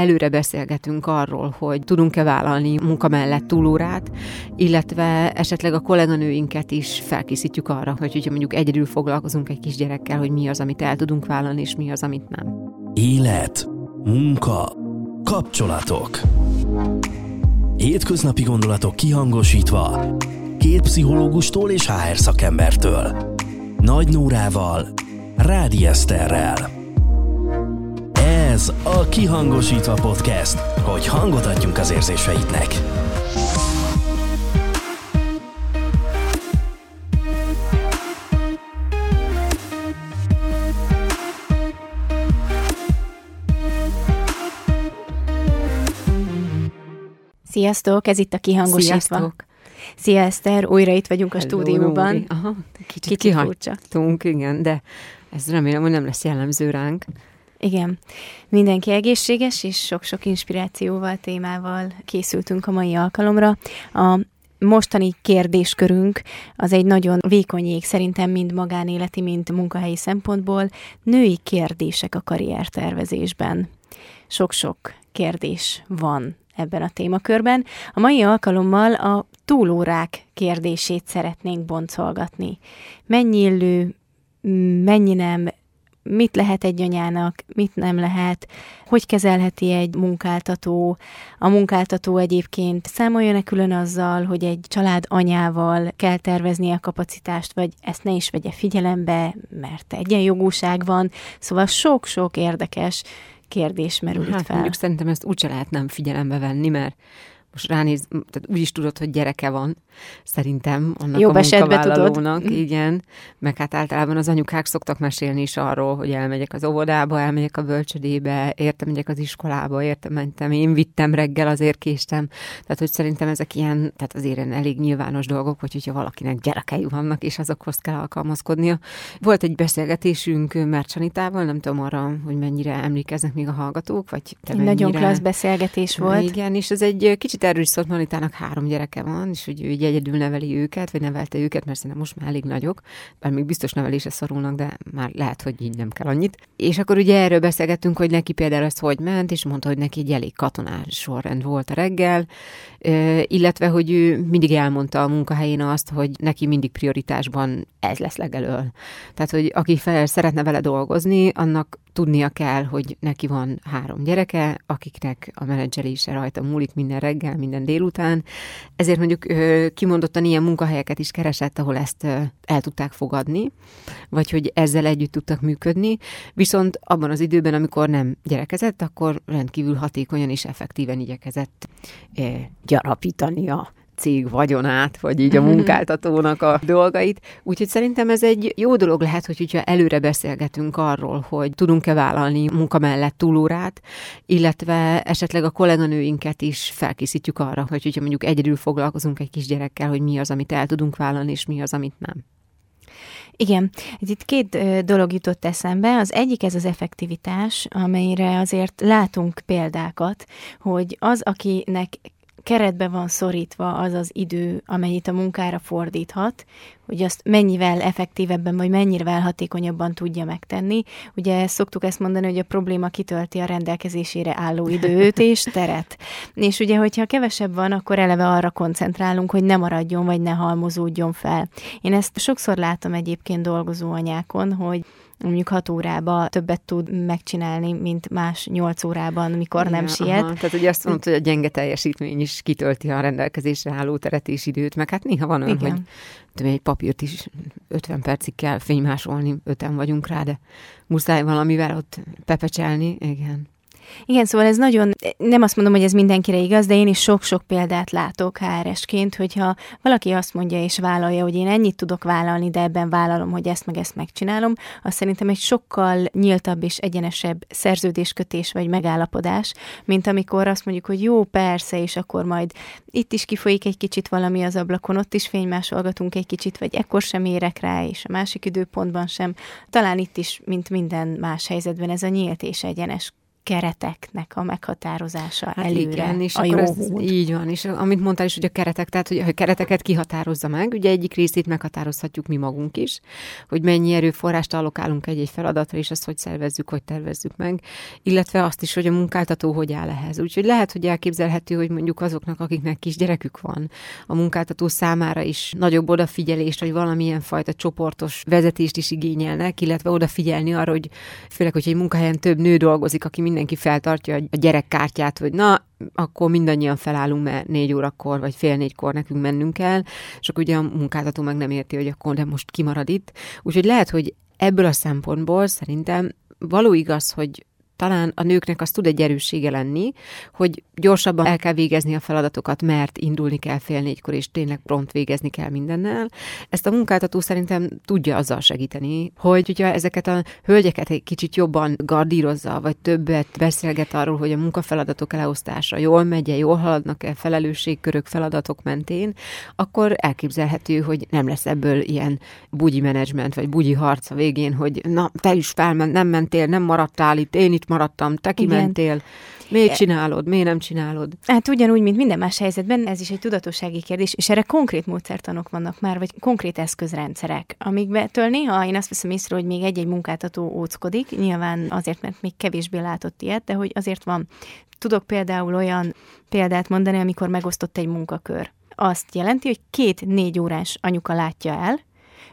előre beszélgetünk arról, hogy tudunk-e vállalni munka mellett túlórát, illetve esetleg a kolléganőinket is felkészítjük arra, hogy hogyha mondjuk egyedül foglalkozunk egy kisgyerekkel, hogy mi az, amit el tudunk vállalni, és mi az, amit nem. Élet, munka, kapcsolatok. Hétköznapi gondolatok kihangosítva, két pszichológustól és HR szakembertől. Nagy Nórával, Rádi Eszterrel. Ez a Kihangosítva Podcast, hogy hangot adjunk az érzéseidnek. Sziasztok, ez itt a Kihangosítva. Sziasztok! Szia Eszter, újra itt vagyunk a Hello, stúdióban. Nóri. Aha, kicsit, Kicsit kihagytunk, igen, de ez remélem, hogy nem lesz jellemző ránk. Igen. Mindenki egészséges, és sok-sok inspirációval, témával készültünk a mai alkalomra. A mostani kérdéskörünk az egy nagyon vékony jég, szerintem mind magánéleti, mind munkahelyi szempontból. Női kérdések a karriertervezésben. Sok-sok kérdés van ebben a témakörben. A mai alkalommal a túlórák kérdését szeretnénk boncolgatni. Mennyi illő, mennyi nem, mit lehet egy anyának, mit nem lehet, hogy kezelheti egy munkáltató. A munkáltató egyébként számoljon-e külön azzal, hogy egy család anyával kell tervezni a kapacitást, vagy ezt ne is vegye figyelembe, mert egyenjogúság van. Szóval sok-sok érdekes kérdés merül Hát itt fel. mondjuk szerintem ezt úgyse lehet nem figyelembe venni, mert most ránéz, tehát úgy is tudod, hogy gyereke van, szerintem annak Jobb a munkavállalónak, tudod. igen, meg hát általában az anyukák szoktak mesélni is arról, hogy elmegyek az óvodába, elmegyek a bölcsödébe, értem, megyek az iskolába, értem, mentem, én vittem reggel, azért késtem. Tehát, hogy szerintem ezek ilyen, tehát azért ilyen elég nyilvános dolgok, hogy hogyha valakinek gyerekei vannak, és azokhoz kell alkalmazkodnia. Volt egy beszélgetésünk Mercsanitával, nem tudom arra, hogy mennyire emlékeznek még a hallgatók, vagy te Egy nagyon mennyire... klassz beszélgetés volt. Igen, és ez egy kicsit erről is szólt, Manitának három gyereke van, és hogy ő így egyedül neveli őket, vagy nevelte őket, mert szerintem most már elég nagyok, bár még biztos nevelése szorulnak, de már lehet, hogy így nem kell annyit. És akkor ugye erről beszélgettünk, hogy neki például ez hogy ment, és mondta, hogy neki egy elég katonás sorrend volt a reggel, illetve, hogy ő mindig elmondta a munkahelyén azt, hogy neki mindig prioritásban ez lesz legelől. Tehát, hogy aki fel szeretne vele dolgozni, annak tudnia kell, hogy neki van három gyereke, akiknek a menedzselése rajta múlik minden reggel, minden délután. Ezért mondjuk kimondottan ilyen munkahelyeket is keresett, ahol ezt el tudták fogadni, vagy hogy ezzel együtt tudtak működni. Viszont abban az időben, amikor nem gyerekezett, akkor rendkívül hatékonyan és effektíven igyekezett gyarapítani a cég vagyonát, vagy így a munkáltatónak a dolgait. Úgyhogy szerintem ez egy jó dolog lehet, hogy hogyha előre beszélgetünk arról, hogy tudunk-e vállalni munka mellett túlórát, illetve esetleg a kolléganőinket is felkészítjük arra, hogy hogyha mondjuk egyedül foglalkozunk egy kisgyerekkel, hogy mi az, amit el tudunk vállalni, és mi az, amit nem. Igen, itt két dolog jutott eszembe. Az egyik ez az effektivitás, amelyre azért látunk példákat, hogy az, akinek keretbe van szorítva az az idő, amennyit a munkára fordíthat, hogy azt mennyivel effektívebben, vagy mennyivel hatékonyabban tudja megtenni. Ugye szoktuk ezt mondani, hogy a probléma kitölti a rendelkezésére álló időt és teret. És ugye, hogyha kevesebb van, akkor eleve arra koncentrálunk, hogy ne maradjon, vagy ne halmozódjon fel. Én ezt sokszor látom egyébként dolgozó anyákon, hogy mondjuk hat órába többet tud megcsinálni, mint más nyolc órában, mikor nem Ja, siet. Aha, tehát ugye azt mondod, hogy a gyenge teljesítmény is kitölti a rendelkezésre álló teret és időt, meg hát néha van olyan, Igen. hogy tudom, egy papírt is 50 percig kell fénymásolni, öten vagyunk rá, de muszáj valamivel ott pepecselni, igen. Igen, szóval ez nagyon, nem azt mondom, hogy ez mindenkire igaz, de én is sok-sok példát látok HR-esként, hogyha valaki azt mondja és vállalja, hogy én ennyit tudok vállalni, de ebben vállalom, hogy ezt meg ezt megcsinálom, az szerintem egy sokkal nyíltabb és egyenesebb szerződéskötés vagy megállapodás, mint amikor azt mondjuk, hogy jó, persze, és akkor majd itt is kifolyik egy kicsit valami az ablakon, ott is fénymásolgatunk egy kicsit, vagy ekkor sem érek rá, és a másik időpontban sem. Talán itt is, mint minden más helyzetben, ez a nyílt és egyenes kereteknek a meghatározása hát előre. Igen, és a jó ez, Így van, és amit mondtál is, hogy a keretek, tehát hogy a kereteket kihatározza meg, ugye egyik részét meghatározhatjuk mi magunk is, hogy mennyi erőforrást allokálunk egy-egy feladatra, és azt hogy szervezzük, hogy tervezzük meg, illetve azt is, hogy a munkáltató hogy áll ehhez. Úgyhogy lehet, hogy elképzelhető, hogy mondjuk azoknak, akiknek kisgyerekük van, a munkáltató számára is nagyobb odafigyelést, vagy valamilyen fajta csoportos vezetést is igényelnek, illetve odafigyelni arra, hogy főleg, hogy egy munkahelyen több nő dolgozik, aki mindenki feltartja a gyerekkártyát, hogy na, akkor mindannyian felállunk, mert négy órakor vagy fél négykor nekünk mennünk kell, és akkor ugye a munkáltató meg nem érti, hogy akkor de most kimarad itt. Úgyhogy lehet, hogy ebből a szempontból szerintem való igaz, hogy talán a nőknek az tud egy erőssége lenni, hogy gyorsabban el kell végezni a feladatokat, mert indulni kell fél négykor, és tényleg prompt végezni kell mindennel. Ezt a munkáltató szerintem tudja azzal segíteni, hogy hogyha ezeket a hölgyeket egy kicsit jobban gardírozza, vagy többet beszélget arról, hogy a munkafeladatok elosztása jól megy jól haladnak-e felelősségkörök, feladatok mentén, akkor elképzelhető, hogy nem lesz ebből ilyen bugyi menedzsment, vagy bugyi harc a végén, hogy na, te is felment, nem mentél, nem maradtál itt, én itt maradtam, te kimentél. Miért csinálod, miért nem csinálod? Hát ugyanúgy, mint minden más helyzetben, ez is egy tudatossági kérdés, és erre konkrét módszertanok vannak már, vagy konkrét eszközrendszerek, amikbetől néha én azt veszem észre, hogy még egy-egy munkáltató óckodik, nyilván azért, mert még kevésbé látott ilyet, de hogy azért van. Tudok például olyan példát mondani, amikor megosztott egy munkakör. Azt jelenti, hogy két négy órás anyuka látja el,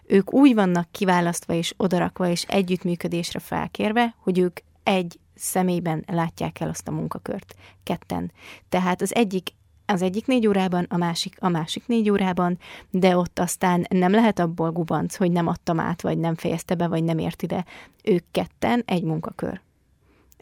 ők úgy vannak kiválasztva és odarakva és együttműködésre felkérve, hogy ők egy személyben látják el azt a munkakört. Ketten. Tehát az egyik az egyik négy órában, a másik a másik négy órában, de ott aztán nem lehet abból gubanc, hogy nem adtam át, vagy nem fejezte be, vagy nem ért ide. Ők ketten egy munkakör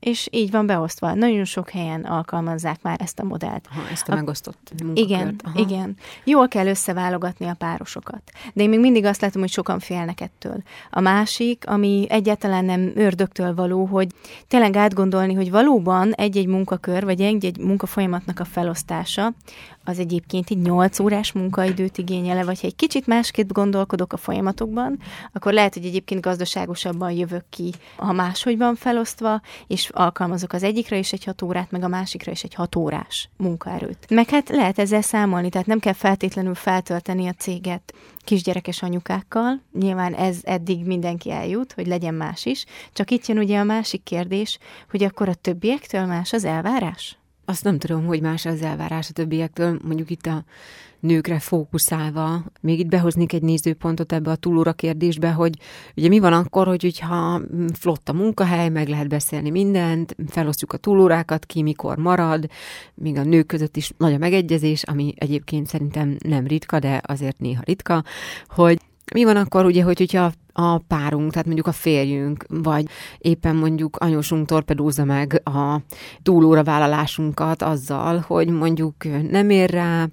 és így van beosztva. Nagyon sok helyen alkalmazzák már ezt a modellt. Ha, ezt a, a megosztott munkakört. Igen, Aha. igen. Jól kell összeválogatni a párosokat. De én még mindig azt látom, hogy sokan félnek ettől. A másik, ami egyáltalán nem ördögtől való, hogy tényleg átgondolni, hogy valóban egy-egy munkakör, vagy egy-egy munkafolyamatnak a felosztása, az egyébként egy 8 órás munkaidőt igényele, vagy ha egy kicsit másképp gondolkodok a folyamatokban, akkor lehet, hogy egyébként gazdaságosabban jövök ki, ha máshogy van felosztva, és alkalmazok az egyikre is egy hat órát, meg a másikra is egy hat órás munkaerőt. Meg hát lehet ezzel számolni, tehát nem kell feltétlenül feltölteni a céget kisgyerekes anyukákkal. Nyilván ez eddig mindenki eljut, hogy legyen más is. Csak itt jön ugye a másik kérdés, hogy akkor a többiektől más az elvárás? Azt nem tudom, hogy más az elvárás a többiektől, mondjuk itt a nőkre fókuszálva. Még itt behoznék egy nézőpontot ebbe a túlóra kérdésbe, hogy ugye mi van akkor, hogy hogyha flott a munkahely, meg lehet beszélni mindent, felosztjuk a túlórákat, ki mikor marad, még a nők között is nagy a megegyezés, ami egyébként szerintem nem ritka, de azért néha ritka, hogy mi van akkor, ugye, hogy, hogyha a párunk, tehát mondjuk a férjünk, vagy éppen mondjuk anyósunk torpedózza meg a túlóra vállalásunkat azzal, hogy mondjuk nem ér rá,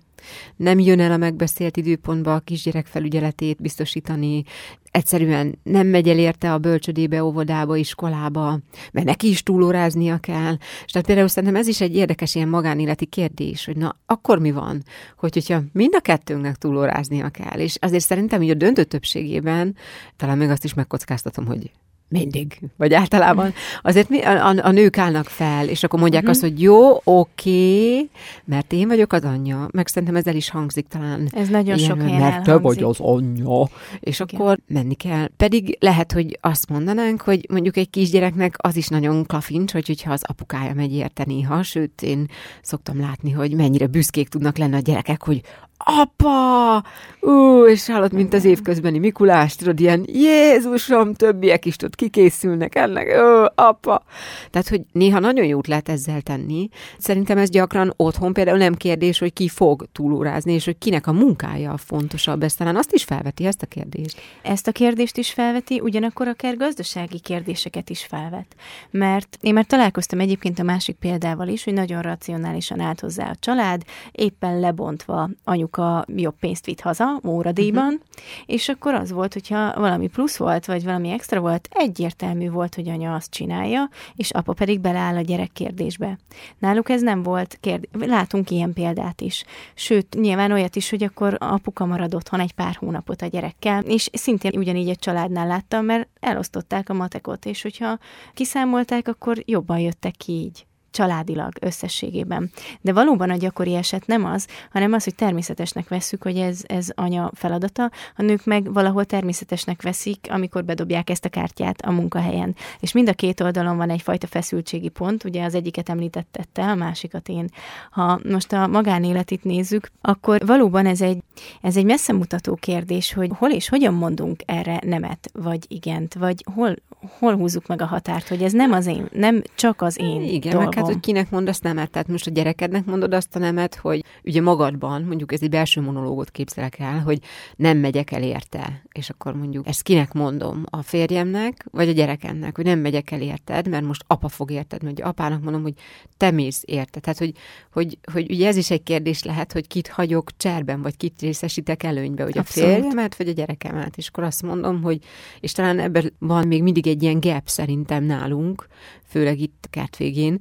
nem jön el a megbeszélt időpontba a kisgyerek felügyeletét biztosítani, egyszerűen nem megy el érte a bölcsödébe, óvodába, iskolába, mert neki is túlóráznia kell. És tehát például szerintem ez is egy érdekes ilyen magánéleti kérdés, hogy na, akkor mi van, hogy, hogyha mind a kettőnknek túlóráznia kell. És azért szerintem hogy a döntő többségében, talán még azt is megkockáztatom, hogy mindig, vagy általában, azért mi, a, a, a nők állnak fel, és akkor mondják uh-huh. azt, hogy jó, oké, mert én vagyok az anyja, meg szerintem ezzel is hangzik talán. Ez nagyon ilyen, sok helyen Mert te vagy az anyja, és Igen. akkor menni kell. Pedig lehet, hogy azt mondanánk, hogy mondjuk egy kisgyereknek az is nagyon klafincs, hogy, hogyha az apukája megy érte néha, sőt, én szoktam látni, hogy mennyire büszkék tudnak lenni a gyerekek, hogy apa! Ú, és hallott, mint az évközbeni Mikulás, tudod, ilyen Jézusom, többiek is tudod, kikészülnek ennek, ó, apa! Tehát, hogy néha nagyon jót lehet ezzel tenni. Szerintem ez gyakran otthon például nem kérdés, hogy ki fog túlórázni, és hogy kinek a munkája a fontosabb. Ez talán azt is felveti, ezt a kérdést. Ezt a kérdést is felveti, ugyanakkor akár gazdasági kérdéseket is felvet. Mert én már találkoztam egyébként a másik példával is, hogy nagyon racionálisan állt hozzá a család, éppen lebontva anyu mondjuk a jobb pénzt vitt haza, óradíjban, uh-huh. és akkor az volt, hogyha valami plusz volt, vagy valami extra volt, egyértelmű volt, hogy anya azt csinálja, és apa pedig beleáll a gyerek kérdésbe. Náluk ez nem volt kérdés. Látunk ilyen példát is. Sőt, nyilván olyat is, hogy akkor apuka marad otthon egy pár hónapot a gyerekkel, és szintén ugyanígy egy családnál láttam, mert elosztották a matekot, és hogyha kiszámolták, akkor jobban jöttek ki így családilag összességében. De valóban a gyakori eset nem az, hanem az, hogy természetesnek vesszük, hogy ez, ez anya feladata, a nők meg valahol természetesnek veszik, amikor bedobják ezt a kártyát a munkahelyen. És mind a két oldalon van egyfajta feszültségi pont, ugye az egyiket említette te, a másikat én. Ha most a magánéletit nézzük, akkor valóban ez egy, ez egy messze mutató kérdés, hogy hol és hogyan mondunk erre nemet, vagy igent, vagy hol, hol húzzuk meg a határt, hogy ez nem az én, nem csak az én Igen, dolgom. meg hát, hogy kinek mondasz nemet. Tehát most a gyerekednek mondod azt a nemet, hogy ugye magadban, mondjuk ez egy belső monológot képzelek el, hogy nem megyek el érte. És akkor mondjuk ezt kinek mondom? A férjemnek, vagy a gyerekemnek, hogy nem megyek el érted, mert most apa fog érted, mert apának mondom, hogy te mész érte. Tehát, hogy, hogy, hogy ugye ez is egy kérdés lehet, hogy kit hagyok cserben, vagy kit részesítek előnybe, hogy Abszolút. a férjemet, vagy a gyerekemet. És akkor azt mondom, hogy, és talán ebben van még mindig egy ilyen gap szerintem nálunk, főleg itt kert végén,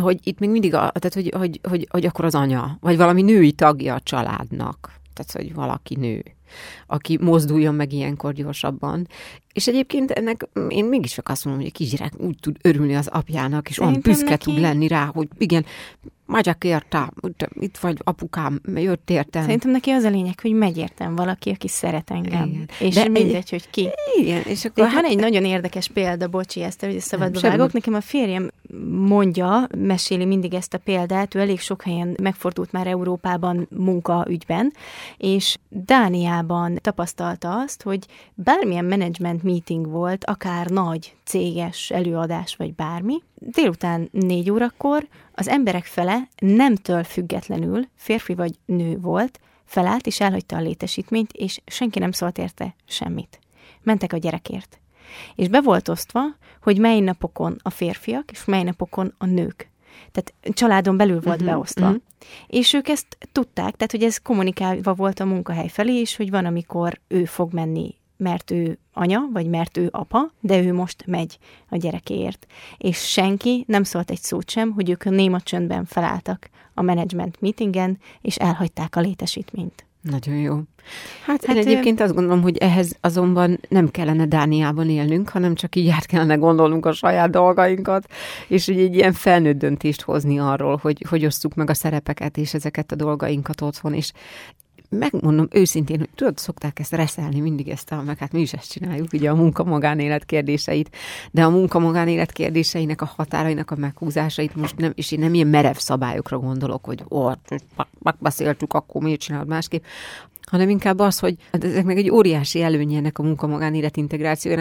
hogy itt még mindig, a, tehát hogy, hogy, hogy, hogy akkor az anya, vagy valami női tagja a családnak, tehát hogy valaki nő, aki mozduljon meg ilyenkor gyorsabban. És egyébként ennek én mégis csak azt mondom, hogy a kisgyerek úgy tud örülni az apjának, és olyan büszke neki... tud lenni rá, hogy igen, Magyak érte, itt vagy apukám, jött értem. Szerintem neki az a lényeg, hogy megy értem valaki, aki szeret engem. Igen. És De mindegy, egy... hogy ki. Igen, és akkor... De hát... van egy nagyon érdekes példa, bocsi, ezt, hogy szabadba vágok. Nekem a férjem mondja, meséli mindig ezt a példát, ő elég sok helyen megfordult már Európában munkaügyben, és Dániában tapasztalta azt, hogy bármilyen management meeting volt, akár nagy céges előadás vagy bármi, délután négy órakor az emberek fele nemtől függetlenül, férfi vagy nő volt, felállt és elhagyta a létesítményt, és senki nem szólt érte semmit. Mentek a gyerekért. És be volt osztva, hogy mely napokon a férfiak, és mely napokon a nők. Tehát családon belül volt uh-huh, beosztva. Uh-huh. És ők ezt tudták, tehát hogy ez kommunikálva volt a munkahely felé is, hogy van, amikor ő fog menni mert ő anya, vagy mert ő apa, de ő most megy a gyerekéért. És senki nem szólt egy szót sem, hogy ők a néma csöndben felálltak a management meetingen, és elhagyták a létesítményt. Nagyon jó. Hát, hát én egyébként azt gondolom, hogy ehhez azonban nem kellene Dániában élnünk, hanem csak így át kellene gondolnunk a saját dolgainkat, és hogy egy ilyen felnőtt döntést hozni arról, hogy hogy osztjuk meg a szerepeket és ezeket a dolgainkat otthon, és megmondom őszintén, hogy tudod, szokták ezt reszelni mindig ezt a, meg hát mi is ezt csináljuk, ugye a munka-magánélet kérdéseit, de a munka-magánélet kérdéseinek a határainak a meghúzásait most nem, és én nem ilyen merev szabályokra gondolok, hogy ó, megbeszéltük, akkor miért csinálod másképp, hanem inkább az, hogy hát ezeknek egy óriási előnye ennek a munka-magánélet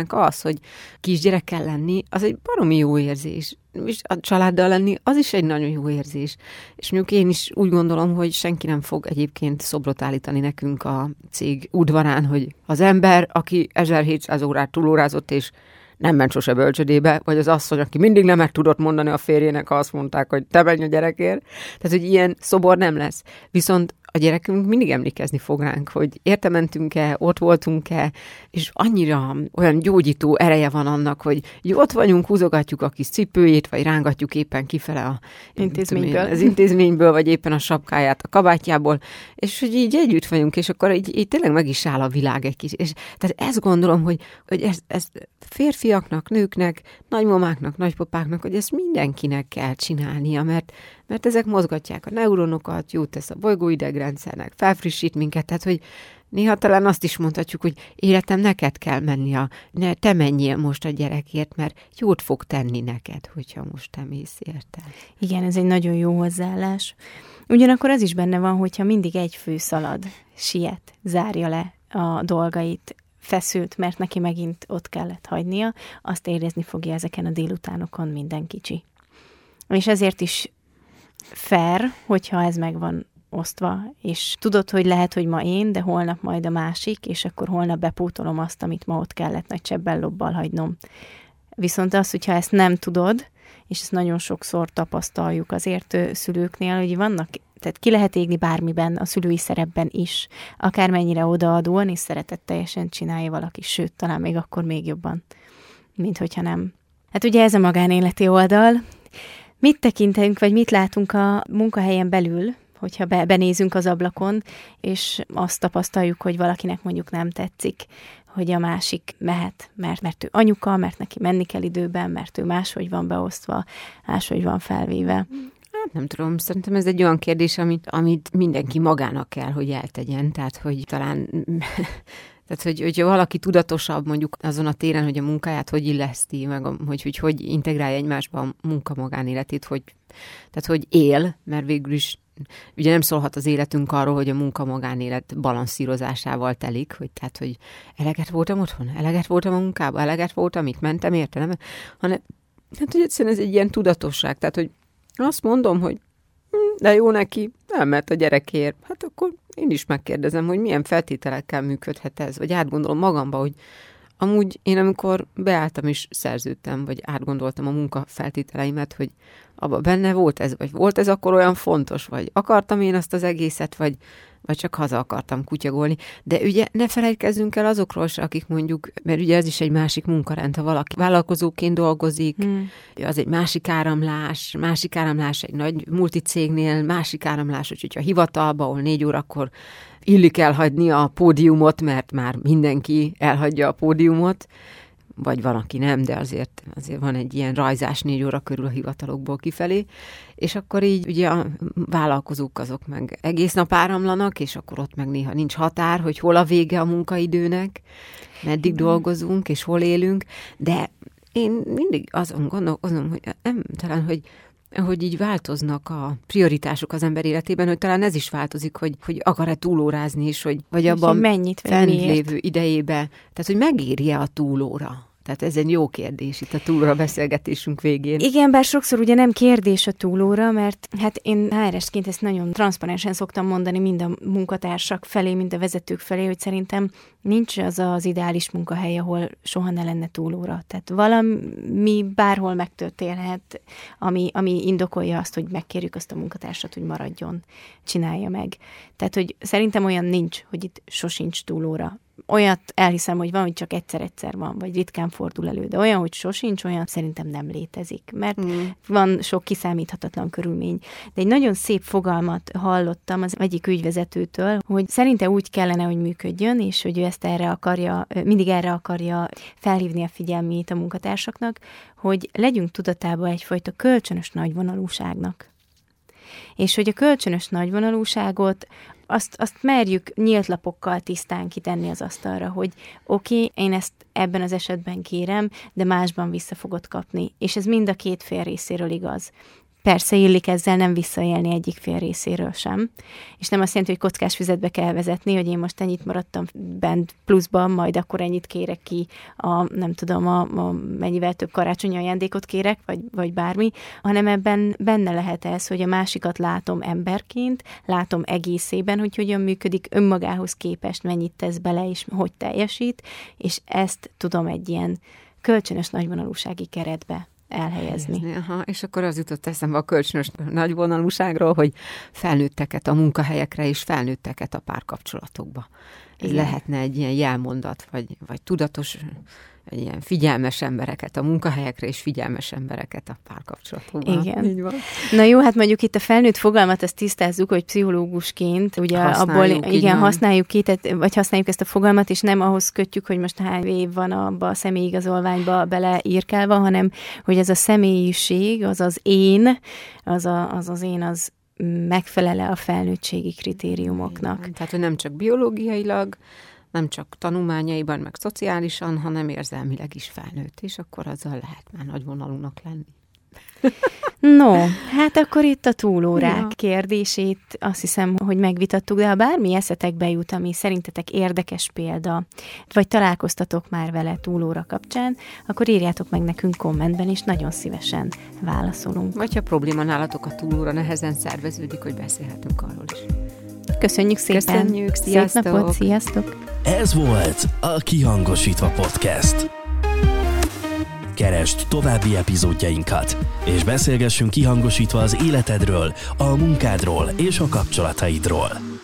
az, hogy kisgyerekkel lenni, az egy baromi jó érzés. És a családdal lenni, az is egy nagyon jó érzés. És mondjuk én is úgy gondolom, hogy senki nem fog egyébként szobrot állítani nekünk a cég udvarán, hogy az ember, aki 1700 órát túlórázott, és nem ment sose bölcsödébe, vagy az asszony, aki mindig nem meg tudott mondani a férjének, ha azt mondták, hogy te menj a gyerekért. Tehát, hogy ilyen szobor nem lesz. Viszont a gyerekünk mindig emlékezni fog ránk, hogy értementünk-e, ott voltunk-e, és annyira olyan gyógyító ereje van annak, hogy ott vagyunk, húzogatjuk a kis cipőjét, vagy rángatjuk éppen kifele a intézményből. az intézményből, vagy éppen a sapkáját a kabátjából, és hogy így együtt vagyunk, és akkor így, így tényleg meg is áll a világ egy kis. És, tehát ezt gondolom, hogy, hogy ez, ez férfiaknak, nőknek, nagymamáknak, nagypapáknak, hogy ezt mindenkinek kell csinálnia, mert, mert ezek mozgatják a neuronokat, jót tesz a bolygóidegrendszernek, felfrissít minket, tehát hogy néha talán azt is mondhatjuk, hogy életem neked kell menni, a, ne, te menjél most a gyerekért, mert jót fog tenni neked, hogyha most te mész érte. Igen, ez egy nagyon jó hozzáállás. Ugyanakkor az is benne van, hogyha mindig egy fő szalad, siet, zárja le a dolgait, feszült, mert neki megint ott kellett hagynia, azt érezni fogja ezeken a délutánokon minden kicsi. És ezért is fair, hogyha ez meg van osztva, és tudod, hogy lehet, hogy ma én, de holnap majd a másik, és akkor holnap bepótolom azt, amit ma ott kellett nagy csebbel lobbal hagynom. Viszont az, hogyha ezt nem tudod, és ezt nagyon sokszor tapasztaljuk azért szülőknél, hogy vannak tehát ki lehet égni bármiben, a szülői szerepben is, akármennyire odaadóan és szeretetteljesen csinálja valaki, sőt, talán még akkor még jobban, mint hogyha nem. Hát ugye ez a magánéleti oldal. Mit tekintünk, vagy mit látunk a munkahelyen belül, hogyha be, benézünk az ablakon, és azt tapasztaljuk, hogy valakinek mondjuk nem tetszik, hogy a másik mehet, mert, mert ő anyuka, mert neki menni kell időben, mert ő máshogy van beosztva, máshogy van felvéve. Hát nem tudom, szerintem ez egy olyan kérdés, amit, amit mindenki magának kell, hogy eltegyen, tehát hogy talán Tehát, hogy, hogyha valaki tudatosabb mondjuk azon a téren, hogy a munkáját hogy illeszti, meg a, hogy, hogy hogy integrálja egymásba a munka magánéletét, hogy, tehát hogy él, mert végül is ugye nem szólhat az életünk arról, hogy a munka magánélet balanszírozásával telik, hogy tehát, hogy eleget voltam otthon, eleget voltam a munkában, eleget voltam, itt mentem, érte, nem? Hanem, hát, hogy egyszerűen ez egy ilyen tudatosság, tehát, hogy azt mondom, hogy hm, de jó neki, mert a gyerekért. Hát akkor én is megkérdezem, hogy milyen feltételekkel működhet ez, vagy átgondolom magamba, hogy amúgy én amikor beálltam és szerződtem, vagy átgondoltam a munka feltételeimet, hogy abban benne volt ez, vagy volt ez akkor olyan fontos, vagy akartam én azt az egészet, vagy, vagy csak haza akartam kutyagolni. De ugye ne felejtkezzünk el azokról se, akik mondjuk, mert ugye ez is egy másik munkarend, ha valaki vállalkozóként dolgozik, hmm. az egy másik áramlás, másik áramlás egy nagy multicégnél, másik áramlás, hogy hogyha hivatalba, ahol négy órakor illik elhagyni a pódiumot, mert már mindenki elhagyja a pódiumot, vagy van, aki nem, de azért, azért van egy ilyen rajzás négy óra körül a hivatalokból kifelé, és akkor így ugye a vállalkozók azok meg egész nap áramlanak, és akkor ott meg néha nincs határ, hogy hol a vége a munkaidőnek, meddig Igen. dolgozunk, és hol élünk, de én mindig azon gondolkozom, hogy nem talán, hogy hogy így változnak a prioritások az ember életében, hogy talán ez is változik, hogy, hogy akar-e túlórázni is, hogy, vagy abban mennyit, fent lévő idejébe, tehát hogy megéri-e a túlóra. Tehát ez egy jó kérdés itt a túlóra beszélgetésünk végén. Igen, bár sokszor ugye nem kérdés a túlóra, mert hát én HRS-ként ezt nagyon transzparensen szoktam mondani mind a munkatársak felé, mind a vezetők felé, hogy szerintem nincs az az ideális munkahely, ahol soha ne lenne túlóra. Tehát valami bárhol megtörténhet, ami, ami indokolja azt, hogy megkérjük azt a munkatársat, hogy maradjon, csinálja meg. Tehát, hogy szerintem olyan nincs, hogy itt sosincs túlóra olyat elhiszem, hogy van, hogy csak egyszer-egyszer van, vagy ritkán fordul elő, de olyan, hogy sosincs, olyan szerintem nem létezik, mert mm. van sok kiszámíthatatlan körülmény. De egy nagyon szép fogalmat hallottam az egyik ügyvezetőtől, hogy szerinte úgy kellene, hogy működjön, és hogy ő ezt erre akarja, mindig erre akarja felhívni a figyelmét a munkatársaknak, hogy legyünk tudatában egyfajta kölcsönös nagyvonalúságnak és hogy a kölcsönös nagyvonalúságot azt, azt merjük nyílt lapokkal tisztán kitenni az asztalra, hogy oké, okay, én ezt ebben az esetben kérem, de másban vissza fogod kapni. És ez mind a két fél részéről igaz. Persze illik ezzel nem visszaélni egyik fél részéről sem. És nem azt jelenti, hogy kockás füzetbe kell vezetni, hogy én most ennyit maradtam bent pluszban, majd akkor ennyit kérek ki, a, nem tudom, a, a mennyivel több karácsonyi ajándékot kérek, vagy, vagy bármi, hanem ebben benne lehet ez, hogy a másikat látom emberként, látom egészében, hogy hogyan működik önmagához képest, mennyit tesz bele, és hogy teljesít, és ezt tudom egy ilyen kölcsönös nagyvonalúsági keretbe elhelyezni. helyezni. Aha, és akkor az jutott eszembe a kölcsönös nagyvonalúságról, hogy felnőtteket a munkahelyekre és felnőtteket a párkapcsolatokba. Ez Igen. lehetne egy ilyen jelmondat, vagy, vagy tudatos ilyen figyelmes embereket a munkahelyekre, és figyelmes embereket a párkapcsolatokban. Igen. Így van. Na jó, hát mondjuk itt a felnőtt fogalmat, ezt tisztázzuk, hogy pszichológusként, ugye használjuk, abból, igen, használjuk ki, tehát, vagy használjuk ezt a fogalmat, és nem ahhoz kötjük, hogy most hány év van abba a személyigazolványba beleírkálva, hanem hogy ez a személyiség, az az én, az a, az, az én, az megfelele a felnőttségi kritériumoknak. Igen, tehát, hogy nem csak biológiailag, nem csak tanulmányaiban, meg szociálisan, hanem érzelmileg is felnőtt, és akkor azzal lehet már nagyvonalúnak lenni. No, hát akkor itt a túlórák ja. kérdését azt hiszem, hogy megvitattuk, de ha bármi eszetekbe jut, ami szerintetek érdekes példa, vagy találkoztatok már vele túlóra kapcsán, akkor írjátok meg nekünk kommentben, és nagyon szívesen válaszolunk. Vagy ha probléma nálatok a túlóra nehezen szerveződik, hogy beszélhetünk arról is. Köszönjük szépen! Köszönjük, sziasztok! Szép napot, sziasztok! Ez volt a Kihangosítva Podcast Keresd további epizódjainkat, és beszélgessünk kihangosítva az életedről, a munkádról és a kapcsolataidról.